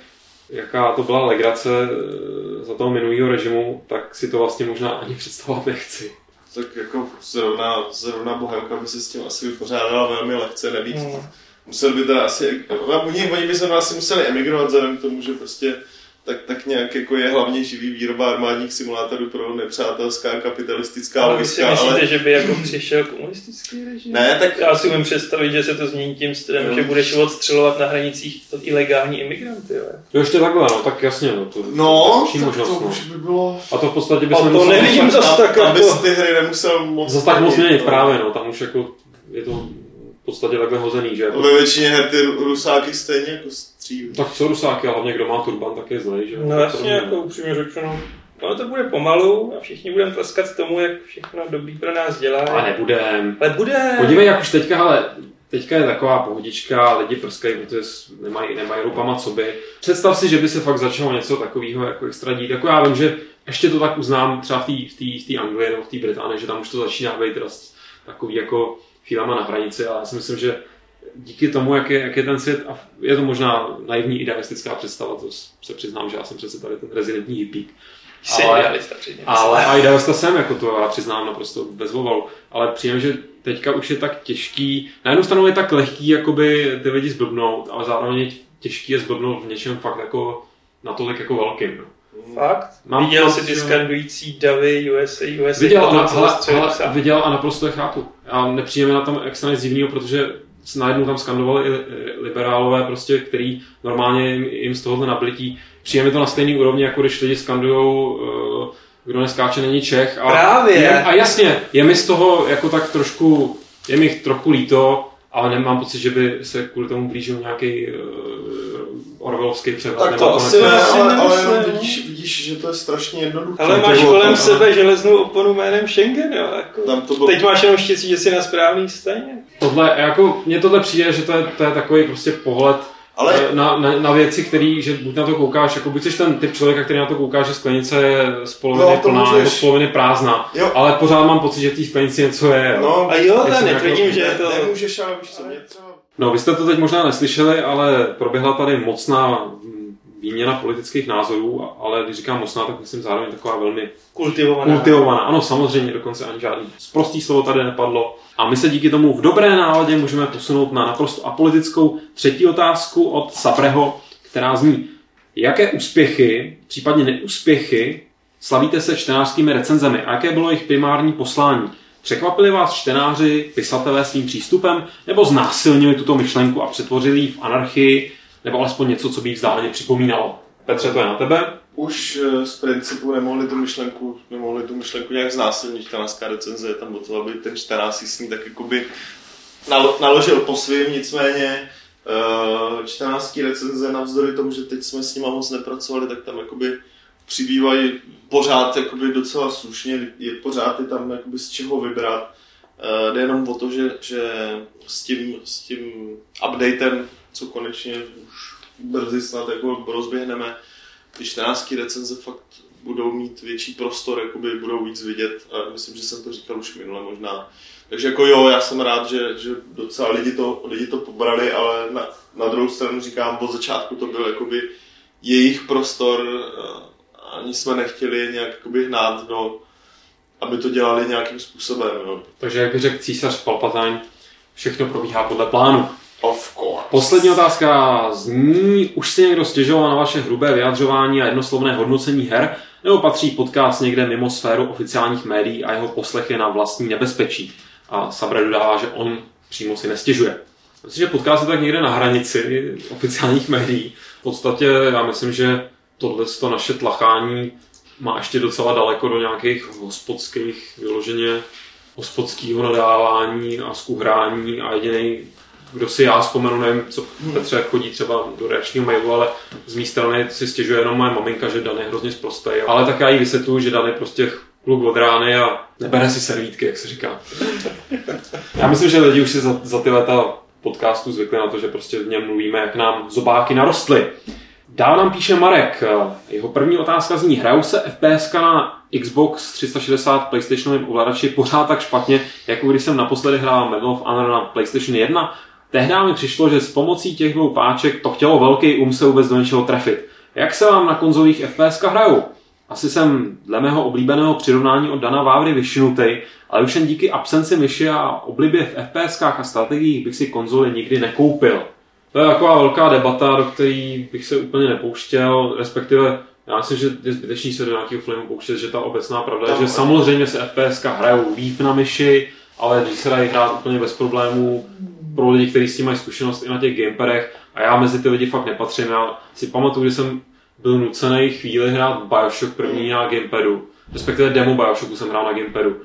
S2: jaká to byla legrace eh, za toho minulého režimu, tak si to vlastně možná ani představovat nechci.
S3: Tak jako zrovna, zrovna Bohemka by se s tím asi vypořádala velmi lehce, nevíc.
S1: Hmm.
S3: Musel by teda asi, oni, oni by se asi museli emigrovat vzhledem k tomu, že prostě tak, tak nějak jako je hlavně živý výroba armádních simulátorů pro nepřátelská kapitalistická
S1: Ale vy si
S3: vojska,
S1: myslíte,
S3: ale
S1: že by jako přišel komunistický režim?
S3: ne, tak
S1: Já si umím představit, že se to změní tím stylem,
S3: Jo.
S1: že budeš odstřelovat na hranicích ilegální imigranty. Jo.
S2: No ještě takhle, no, tak jasně, no, to,
S3: no,
S2: další
S3: tak
S2: možnost,
S3: to
S2: no.
S3: už by bylo...
S2: A to v podstatě by
S1: A
S2: se
S1: to nevidím zas tak
S3: abys
S1: jako...
S3: ty hry nemusel moc
S2: Zase tak moc
S3: měnit,
S2: měnit
S3: no.
S2: právě, no, tam už jako je to v podstatě takhle hozený, že?
S3: Ve většině her ty rusáky stejně jako střílí.
S2: Tak co rusáky, a hlavně kdo má turban, tak je zlej, že?
S1: No jasně, jako upřímně řečeno. No to bude pomalu a všichni budeme tleskat tomu, jak všechno dobrý pro nás dělá.
S2: Ale nebudem.
S1: Ale bude.
S2: Podívej, jak už teďka, hele, teďka je taková pohodička, lidi prskají, protože nemají, nemají rupama co by. Představ si, že by se fakt začalo něco takového jako extra dít. Jako já vím, že ještě to tak uznám třeba v té v v Anglii nebo v té Británii, že tam už to začíná být takový jako chvílema na hranici, ale já si myslím, že díky tomu, jak je, jak je ten svět, a je to možná naivní idealistická představa, to se přiznám, že já jsem přece tady ten rezidentní hippík,
S1: Jsi
S2: ale-
S1: idealista předně.
S2: ale a idealista jsem, jako to já přiznám naprosto bez ovalu. Ale přijím, že teďka už je tak těžký, na jednu stranu je tak lehký jakoby ty lidi zblbnout, ale zároveň je těžký je zblbnout v něčem fakt jako natolik jako velkým. No.
S1: Fakt?
S2: Mám
S1: Viděl jsi ty skandující davy USA, USA,
S2: Viděl, a, hele,
S1: psa.
S2: viděl a naprosto je chápu. A nepřijeme na tom extra nic divného, protože s- najednou tam skandovali i li- liberálové, prostě, který normálně jim, jim z tohohle nablití. Přijeme to na stejný úrovni, jako když lidi skandujou, uh, kdo neskáče, není Čech. A
S1: Právě.
S2: Je, a jasně, je mi z toho jako tak trošku, je mi trochu líto, ale nemám pocit, že by se kvůli tomu blížil nějaký uh, orvelovský převrat.
S3: Tak to asi
S1: ne,
S3: ne,
S1: asi
S3: ale, ale jenom
S1: no.
S3: vidíš, vidíš, že to je strašně jednoduché.
S1: Ale máš kolem
S3: tam-
S1: sebe železnou oponu jménem Schengen, jo. Jako.
S3: Tam to bylo,
S1: Teď máš jenom štěstí, že jsi na správný straně.
S2: Tohle, jako, mně tohle přijde, že to je, to je takový prostě pohled
S3: ale
S2: Eh, na, na, na, věci, který, že buď na to koukáš, jako buď jsi ten typ člověka, který na to kouká, že sklenice je z poloviny
S3: No,
S2: plná
S3: můžeš.
S2: nebo z poloviny prázdná,
S3: jo,
S2: ale pořád mám pocit, že v té sklenici něco je.
S3: no,
S1: A jo, já
S2: jako-
S1: netvrdím, že je to...
S3: nemůžeš, ale víš co, třeba
S2: No, vy jste to teď možná neslyšeli, ale proběhla tady mocná výměna politických názorů, ale když říkám mocná, tak myslím zároveň taková velmi
S1: Kultivovaná.
S2: kultivovaná. Ano, samozřejmě, dokonce ani žádný prostý slovo tady nepadlo. A my se díky tomu v dobré náladě můžeme posunout na naprosto apolitickou třetí otázku od Sabreho, která zní, jaké úspěchy, případně neúspěchy, slavíte se čtenářskými recenzemi a jaké bylo jejich primární poslání? Překvapili vás čtenáři, pisatelé svým přístupem, nebo znásilnili tuto myšlenku a přetvořili ji v anarchii, nebo alespoň něco, co by jí vzdáleně připomínalo? Petře, to je na tebe.
S3: už eh, z principu nemohli tu myšlenku, nemohli tu myšlenku nějak znásilnit. Čtenářská recenze je tam o to, aby ten čtenář si s ní tak jakoby nalo- naložil po svým, nicméně eh, čtenářský recenze navzdory tomu, že teď jsme s nima moc nepracovali, tak tam jakoby přibývají pořád jakoby docela slušně, je pořád je tam jakoby z čeho vybrat. Eh, Jde jenom o to, že, že s, tím, s tím updatem, co konečně už brzy snad jako rozběhneme, ty čtenářský recenze fakt budou mít větší prostor, jakoby budou víc vidět. A myslím, že jsem to říkal už minule možná. Takže jako jo, já jsem rád, že, že docela lidi to, lidi to pobrali, ale na, na druhou stranu říkám, od začátku to byl jakoby jejich prostor, ani jsme nechtěli nějak jakoby hnát do, aby to dělali nějakým způsobem. Jo.
S2: Takže jak řekl císař Palpatine, všechno probíhá podle plánu.
S3: Of course.
S2: Poslední otázka zní, už si někdo stěžoval na vaše hrubé vyjadřování a jednoslovné hodnocení her, nebo patří podcast někde mimo sféru oficiálních médií a jeho poslech je na vlastní nebezpečí? A Sabre dodává, že on přímo si nestěžuje. Myslím, že podcast je tak někde na hranici oficiálních médií. V podstatě já myslím, že tohle to naše tlachání má ještě docela daleko do nějakých hospodských, vyloženě hospodského nadávání a skuhrání a jediný kdo si já vzpomenu, nevím, co Petře chodí třeba do reakčního mailu, ale z mé strany si stěžuje jenom moje maminka, že Dan je hrozně zprostý. Ale tak já jí vysvětluji, že Dan je prostě kluk od rány a nebere si servítky, jak se říká. Já myslím, že lidi už si za, za ty leta podcastu zvykli na to, že prostě v něm mluvíme, jak nám zobáky narostly. Dál nám píše Marek. Jeho první otázka zní, hrajou se FPS na Xbox 360 PlayStationovém ovladači pořád tak špatně, jako když jsem naposledy hrál Medal of Honor na PlayStation 1? Tehdy mi přišlo, že s pomocí těch dvou páček to chtělo velký um se vůbec do něčeho trefit. Jak se vám na konzolích FPS hrajou? Asi jsem dle mého oblíbeného přirovnání od Dana Vávry vyšinutý, ale už jen díky absenci myši a oblibě v FPS a strategiích bych si konzoli nikdy nekoupil. To je taková velká debata, do které bych se úplně nepouštěl, respektive já myslím, že je zbytečný se do nějakého filmu pouštět, že ta obecná pravda je, že samozřejmě se FPS hrajou líp na myši, ale když se dají hrát úplně bez problémů pro lidi, kteří s tím mají zkušenost i na těch gamepadech a já mezi ty lidi fakt nepatřím. Já si pamatuju, že jsem byl nucený chvíli hrát Bioshock první na gamepadu, respektive demo Bioshocku jsem hrál na gamepadu.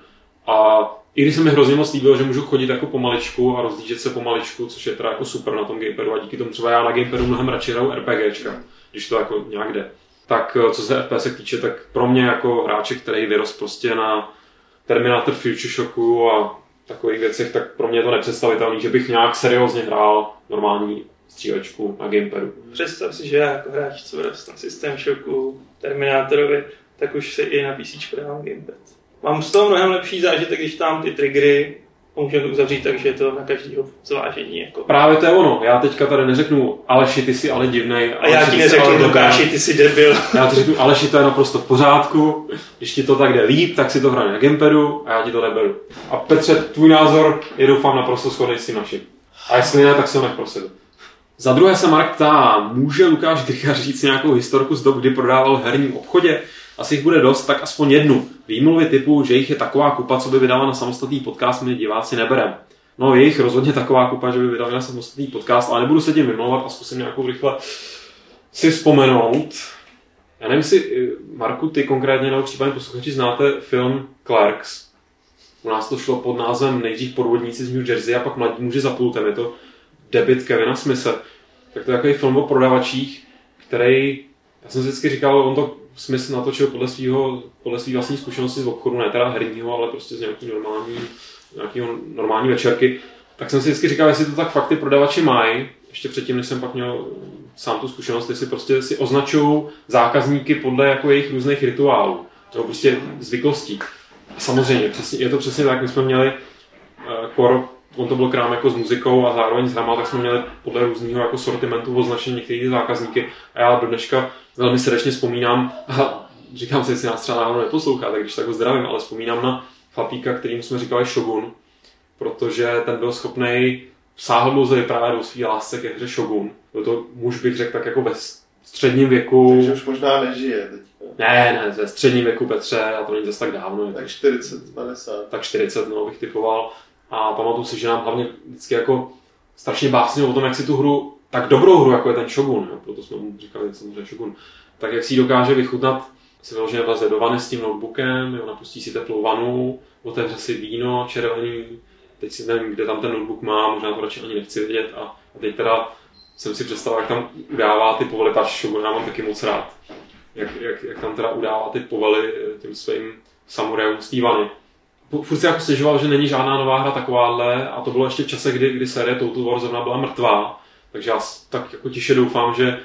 S2: A i když se mi hrozně moc líbilo, že můžu chodit jako pomaličku a rozdížet se pomaličku, což je teda jako super na tom gamepadu a díky tomu třeba já na gamepadu mnohem radši hraju RPGčka, když to jako nějak jde. Tak eh, co se FPS týče, tak pro mě jako hráče, který vyrost prostě na Terminator Future Shocku a takových věcech, tak pro mě je to nepředstavitelné, že bych nějak seriózně hrál normální střílečku na gamepadu.
S1: Představ si, že já jako hráč, co vyrost na System Shocku, Terminátorovi, tak už si i na PC dávám gamepad. Mám z toho mnohem lepší zážitek, když tam ty triggery můžeme to uzavřít tak, že je to na každého zvážení. Jako.
S2: Právě to je ono. Já teďka tady neřeknu, Aleši, ty jsi ale divnej.
S1: A já ti neřeknu, Lukáši, ty jsi debil.
S2: Já ti řeknu, Aleši, to je naprosto v pořádku. Když ti to tak jde líp, tak si to hraje na gamepadu a já ti to neberu. A Petře, tvůj názor je doufám naprosto shodný s tím naším. A jestli ne, tak se nech pro sebe. Za druhé se Mark ptá, může Lukáš Drycha říct nějakou historku z dob, kdy prodával v herním obchodě? Asi jich bude dost, tak aspoň jednu. Výmluvy typu, že jich je taková kupa, co by vydala na samostatný podcast, my diváci neberem. No, je jich rozhodně taková kupa, že by vydali na samostatný podcast, ale nebudu se tím vymlouvat a zkusím nějakou rychle si vzpomenout. Já nevím, jestli, eh, Marku, ty konkrétně nebo případně posluchači znáte film Clerks. U nás to šlo pod názvem nejdřív podvodníci z New Jersey a pak mladí muži za pultem. Je to debit Kevina Smise. Tak to je takový film o prodavačích, který, já jsem si vždycky říkal, on to smysl natočil podle svého, podle svý vlastní zkušenosti z obchodu, ne teda herního, ale prostě z nějaký normální, nějaký normální večerky, tak jsem si vždycky říkal, jestli to tak fakt ty prodavači mají, ještě předtím, než jsem pak měl sám tu zkušenost, jestli prostě si označují zákazníky podle jako jejich různých rituálů, nebo prostě zvyklostí. A samozřejmě, je to přesně tak, my jsme měli uh, kor, on to byl krám jako s muzikou a zároveň s hrama, tak jsme měli podle různého jako sortimentu označení některých zákazníky. A já do dneška velmi srdečně vzpomínám, a říkám si, jestli nás třeba náhodou neposlouchá, tak když tak ho zdravím, ale vzpomínám na chlapíka, kterým jsme říkali Shogun, protože ten byl schopný sáhl dlouze právě do svý lásce ke hře Shogun. Byl to muž, bych řekl, tak jako ve středním věku.
S3: Takže už možná nežije teď.
S2: Ne, ne, ve středním věku Petře, a to není zase tak dávno.
S3: Tak 40, 50.
S2: Tak 40, no, bych typoval. A pamatuju si, že nám hlavně vždycky jako strašně básnil o tom, jak si tu hru tak dobrou hru, jako je ten Shogun, jo, proto jsme mu říkali samozřejmě Shogun, tak jak si ji dokáže vychutnat, si vyloženě vleze do vany s tím notebookem, jo, napustí si teplou vanu, otevře si víno červený, teď si nevím, kde tam ten notebook má, možná to radši ani nechci vidět a, a teď teda jsem si představil, jak tam udává ty povely, Shogun, já mám taky moc rád, jak, jak, jak tam teda udává ty povely tím svým samurajům z té vany. Furt si jako stěžoval, že není žádná nová hra takováhle a to bylo ještě v čase, kdy, kdy série Total War zrovna byla mrtvá takže já tak jako tiše doufám, že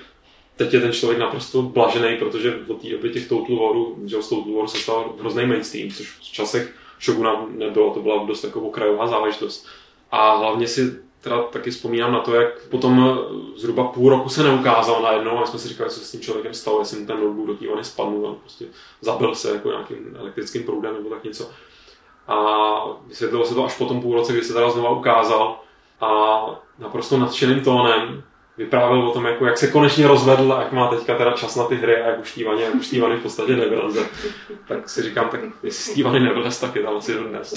S2: teď je ten člověk naprosto blažený, protože od té doby těch Total Warů, že z Total War se stal hrozný mainstream, což v časech Shoguna nebylo, to byla dost jako okrajová záležitost. A hlavně si teda taky vzpomínám na to, jak potom zhruba půl roku se neukázal najednou a jsme si říkali, co se s tím člověkem stalo, jestli mu ten notebook do té vany spadnul prostě zabil se jako nějakým elektrickým proudem nebo tak něco. A vysvětlilo se to až po tom půl roce, kdy se teda znova ukázal a naprosto nadšeným tónem vyprávěl o tom, jako, jak se konečně rozvedl a jak má teďka teda čas na ty hry a jak už Stevany, jak už Stevany v podstatě nevyleze. Tak si říkám, tak jestli Stevany nevylez, tak je tam asi dnes.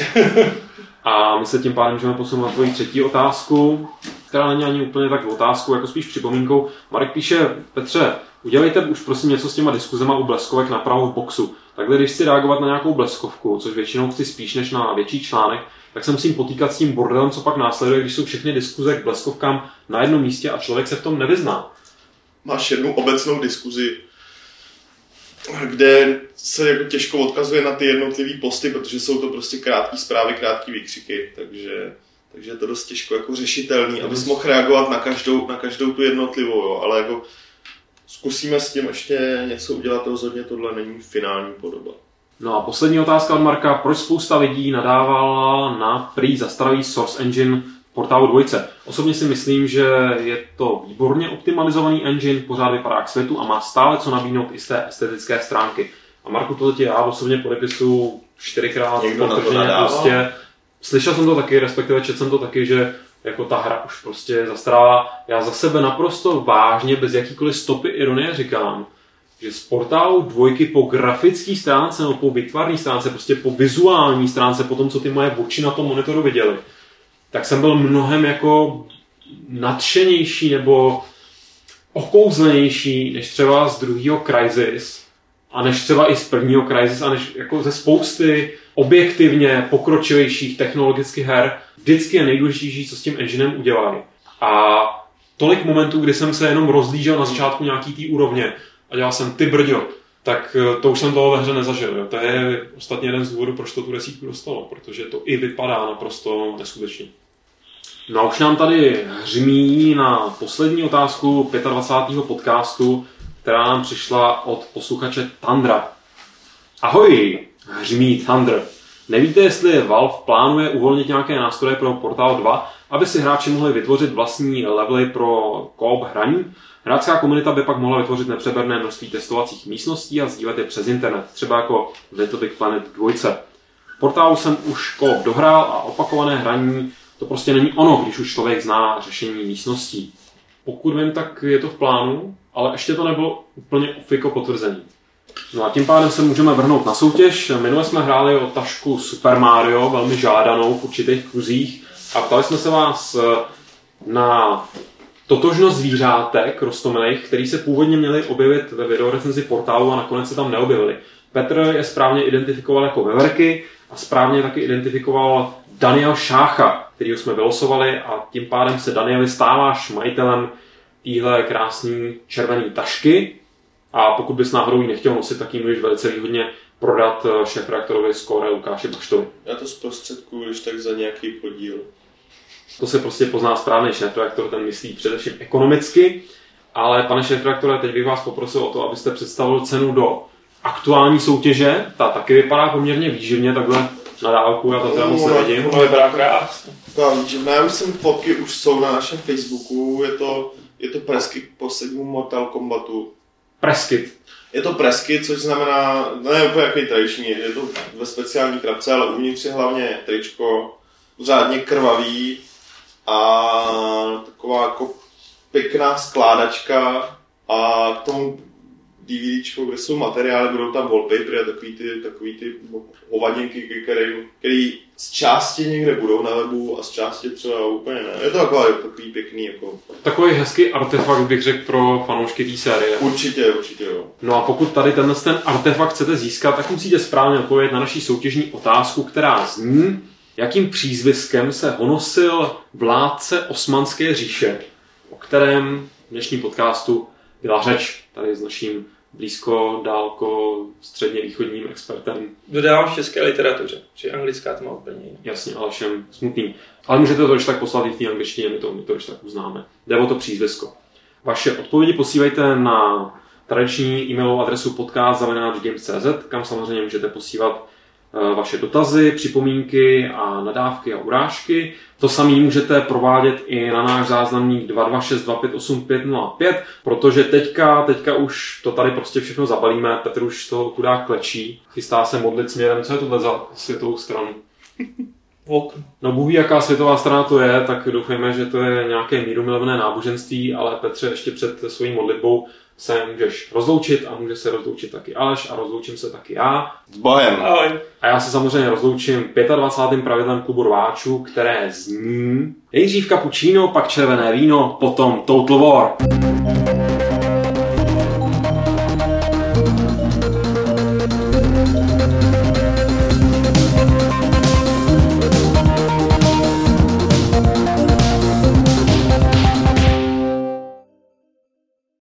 S2: A my se tím pádem můžeme posunout na tvoji třetí otázku, která není ani úplně tak otázkou, jako spíš připomínkou. Marek píše, Petře, udělejte už prosím něco s těma diskuzema u bleskovek napravo v boxu. Takhle, když chci reagovat na nějakou bleskovku, což většinou chci spíš než na větší článek, tak se musím potýkat s tím bordelem, co pak následuje, když jsou všechny diskuze k bleskovkám na jednom místě a člověk se v tom nevyzná.
S3: Máš jednu obecnou diskuzi, kde se jako těžko odkazuje na ty jednotlivé posty, protože jsou to prostě krátké zprávy, krátké výkřiky, takže, takže je to dost těžko jako řešitelný, abys mohl reagovat na každou, na každou tu jednotlivou, jo, ale jako zkusíme s tím ještě něco udělat, rozhodně tohle není finální podoba.
S2: No a poslední otázka od Marka. Proč spousta lidí nadávala na prý zastaralý Source Engine v portálu dvojce? Osobně si myslím, že je to výborně optimalizovaný engine, pořád vypadá k světu a má stále co nabídnout i z té estetické stránky. A Marku, to tě já osobně podepisuju čtyřikrát
S3: potrženě
S2: prostě. Slyšel jsem to taky, respektive četl jsem to taky, že jako ta hra už prostě zastarala. Já za sebe naprosto vážně, bez jakýkoliv stopy ironie říkám, že z portálu dvojky po grafické stránce nebo po vytvarné stránce, prostě po vizuální stránce, po tom, co ty moje oči na tom monitoru viděli, tak jsem byl mnohem jako nadšenější nebo okouzlenější než třeba z druhého Crysis a než třeba i z prvního Crysis a než jako ze spousty objektivně pokročilejších technologických her. Vždycky je nejdůležitější, co s tím enginem udělají. A tolik momentů, kdy jsem se jenom rozlížel na začátku nějaký té úrovně, a dělal jsem ty brďo, tak eh, to už jsem toho ve hře nezažil. Jo. To je ostatně jeden z důvodů, proč to tu desítku dostalo, protože to i vypadá naprosto neskutečně. No a už nám tady hřmí na poslední otázku 25. podcastu, která nám přišla od posluchače Tandra. Ahoj, hřmí Thunder. Nevíte, jestli Valve plánuje uvolnit nějaké nástroje pro Portal 2, aby si hráči mohli vytvořit vlastní levely pro co hraní? Hráčská komunita by pak mohla vytvořit nepřeberné množství testovacích místností a sdílet je přes internet, třeba jako Little Big Planet 2. Portálu jsem už koop dohrál a opakované hraní to prostě není ono, když už člověk zná řešení místností. Pokud vím, tak je to v plánu, ale ještě to nebylo úplně ofiko potvrzený. No a tím pádem se můžeme vrhnout na soutěž. Minule jsme hráli o tašku Super Mario, velmi žádanou v určitých kruzích a ptali jsme se vás na totožnost zvířátek rostomilých, který se původně měli objevit ve videorecenzi portálu a nakonec se tam neobjevili. Petr je správně identifikoval jako veverky a správně taky identifikoval Daniel Šácha, kterýho jsme vylosovali a tím pádem se Danieli stáváš majitelem téhle krásné červené tašky a pokud bys náhodou ji nechtěl nosit, tak ji můžeš velice výhodně prodat eh, šéf-reaktorovi z Kore Lukáši Baštovi.
S3: Já to zprostředkuju, když tak za nějaký podíl.
S2: To se prostě pozná správný šéf-reaktor, ten myslí především ekonomicky. Ale pane šéf-reaktore, teď bych vás poprosil o to, abyste představil cenu do aktuální soutěže. Ta taky vypadá poměrně výživně, takhle na dálku, já to teda moc nevidím.
S1: To vypadá krásně.
S3: Ta výživná, já už jsem fotky, už jsou na našem Facebooku, je to, je to presky k poslednímu Mortal Kombatu.
S2: Preskit.
S3: Je to presky, což znamená, ne úplně jaký tradiční, je to ve speciální krabce, ale uvnitř je hlavně tričko, řádně krvavý, a taková jako pěkná skládačka a k tomu DVDčku, kde jsou materiály, budou tam wallpapery a takový ty, takový ty hovadinky, který, který z části někde budou na webu a z části třeba úplně ne. Je to takový, takový pěkný jako...
S2: Takový hezký artefakt bych řekl pro fanoušky té série.
S3: Určitě, určitě jo.
S2: No a pokud tady tenhle ten artefakt chcete získat, tak musíte správně odpovědět na naší soutěžní otázku, která zní, jakým přízviskem se honosil vládce Osmanské říše, o kterém v dnešním podcastu byla řeč tady s naším blízko, dálko, středně východním expertem.
S1: Dodávám v české literatuře, že anglická to má úplně jiný.
S2: Jasně, ale všem smutný. Ale můžete to ještě tak poslat i v té angličtině, my to, my to ještě tak uznáme. Jde o to přízvisko. Vaše odpovědi posílejte na tradiční e-mailovou adresu podcast.cz, kam samozřejmě můžete posílat vaše dotazy, připomínky a nadávky a urážky. To samé můžete provádět i na náš záznamník 226258505, protože teďka, teďka už to tady prostě všechno zabalíme. Petr už z toho chudák klečí, chystá se modlit směrem. Co je tohle za světovou stranu?
S1: okno.
S2: No Bůh ví, jaká světová strana to je, tak doufejme, že to je nějaké mírumilovné náboženství, ale Petře, ještě před svojí modlitbou se můžeš rozloučit a může se rozloučit taky Aleš a rozloučím se taky já.
S3: S Bohem.
S1: Ahoj.
S2: A já se samozřejmě rozloučím 25. pravidlem klubu rváčů, které zní nejdřív cappuccino, pak červené víno, potom Total War.